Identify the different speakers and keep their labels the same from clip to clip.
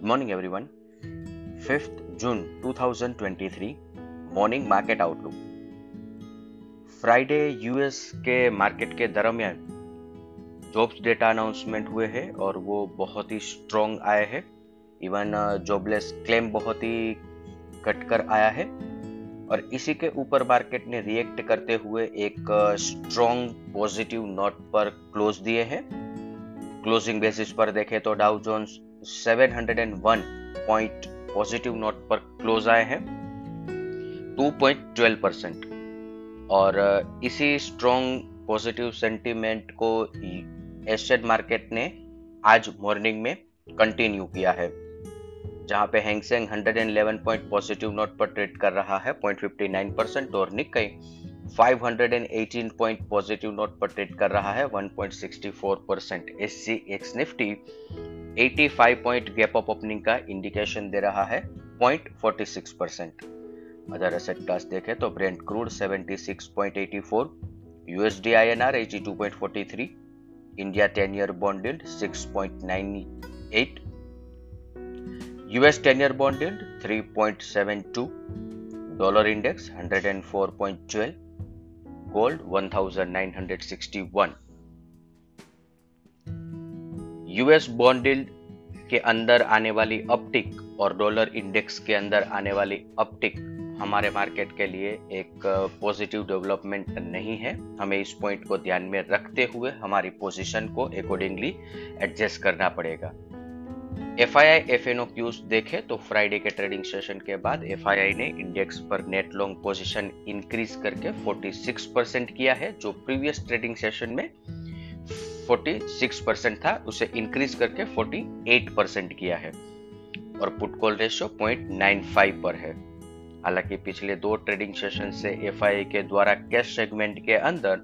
Speaker 1: morning, everyone. 5th June 2023 morning market outlook Friday US के market के दरमियान jobs data announcement हुए हैं और वो बहुत ही स्ट्रॉन्ग आए हैं। इवन जॉबलेस क्लेम बहुत ही कटकर आया है। और इसी के ऊपर मार्केट ने रिएक्ट करते हुए एक स्ट्रॉन्ग पॉजिटिव नोट पर क्लोज दिए हैं। क्लोजिंग बेसिस पर देखें तो Dow Jones 701 point positive note पर क्लोज आए हैं। 2.12 परसेंट। और इसी स्ट्रॉन्ग पॉजिटिव सेंटीमेंट को एशियन मार्केट ने आज मॉर्निंग में कंटिन्यू किया है, जहाँ पे Hang Seng 111 point positive note पर ट्रेड कर रहा है 0.59 परसेंट और निक्कई 518 पॉइंट पॉजिटिव नोट पर ट्रेड कर रहा है 1.64 percent S C X Nifty 85 point gap up opening का इंडिकेशन दे रहा है 0.46 परसेंट अदर एसेट क्लास देखें तो Brent crude 76.84 USD INR 82.43 India 10 year bond yield 6.98 US 10 year bond yield 3.72 dollar index 104.12 gold 1961 US bond के अंदर आने वाली अपटिक और डॉलर इंडेक्स के अंदर आने वाली अपटिक हमारे मार्केट के लिए एक पॉजिटिव डेवलपमेंट नहीं है। हमें इस पॉइंट को ध्यान में रखते हुए हमारी पोजीशन को अकॉर्डिंगली एडजस्ट करना पड़ेगा। F I I F N O cues देखे तो फ्राइडे के ट्रेडिंग सेशन के बाद एफ़ आई आई ने इंडेक्स पर नेट लॉन्ग पोजीशन इंक्रीज करके 46 परसेंट किया है, जो प्रीवियस ट्रेडिंग सेशन में 46 परसेंट था, उसे इंक्रीज करके 48 परसेंट किया है और पुट कॉल रेशियो 0.95 पर है। हालाँकि पिछले दो ट्रेडिंग सेशन से एफ़ के द्वारा कैश सेगमेंट के अंदर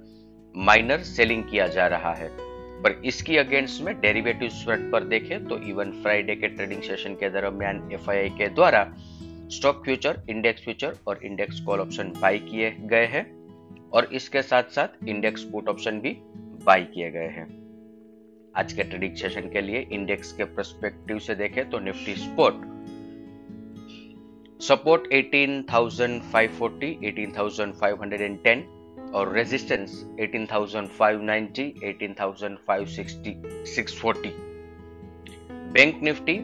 Speaker 1: माइनर सेलिंग किया जा रहा है। पर इसकी अगेंस्ट में डेरिवेटिव स्वेट पर देखें तो इवन फ्राइडे के ट्रेडिंग सेशन के दरमियान एफ़ के द्वारा स्टॉक फ्यूचर इंडेक्स फ्यूचर और इंडेक्स कॉल ऑप्शन बाई किए गए हैं। और इसके साथ साथ इंडेक्स पुट ऑप्शन भी बाई किए गए हैं। आज के ट्रेडिंग सेशन के लिए इंडेक्स के प्रस्पेक्टिव से देखें तो निफ्टी स्पोर्ट सपोर्ट 18,540, 18,510 और रेजिस्टेंस 18,590, 18,560, 640. बैंक निफ्टी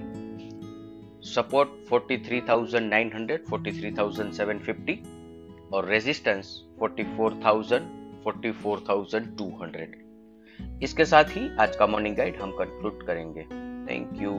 Speaker 1: सपोर्ट 43,900, 43,750 और रेजिस्टेंस 44,000, 44,200. इसके साथ ही आज का मॉर्निंग गाइड हम कंक्लूड करेंगे थैंक यू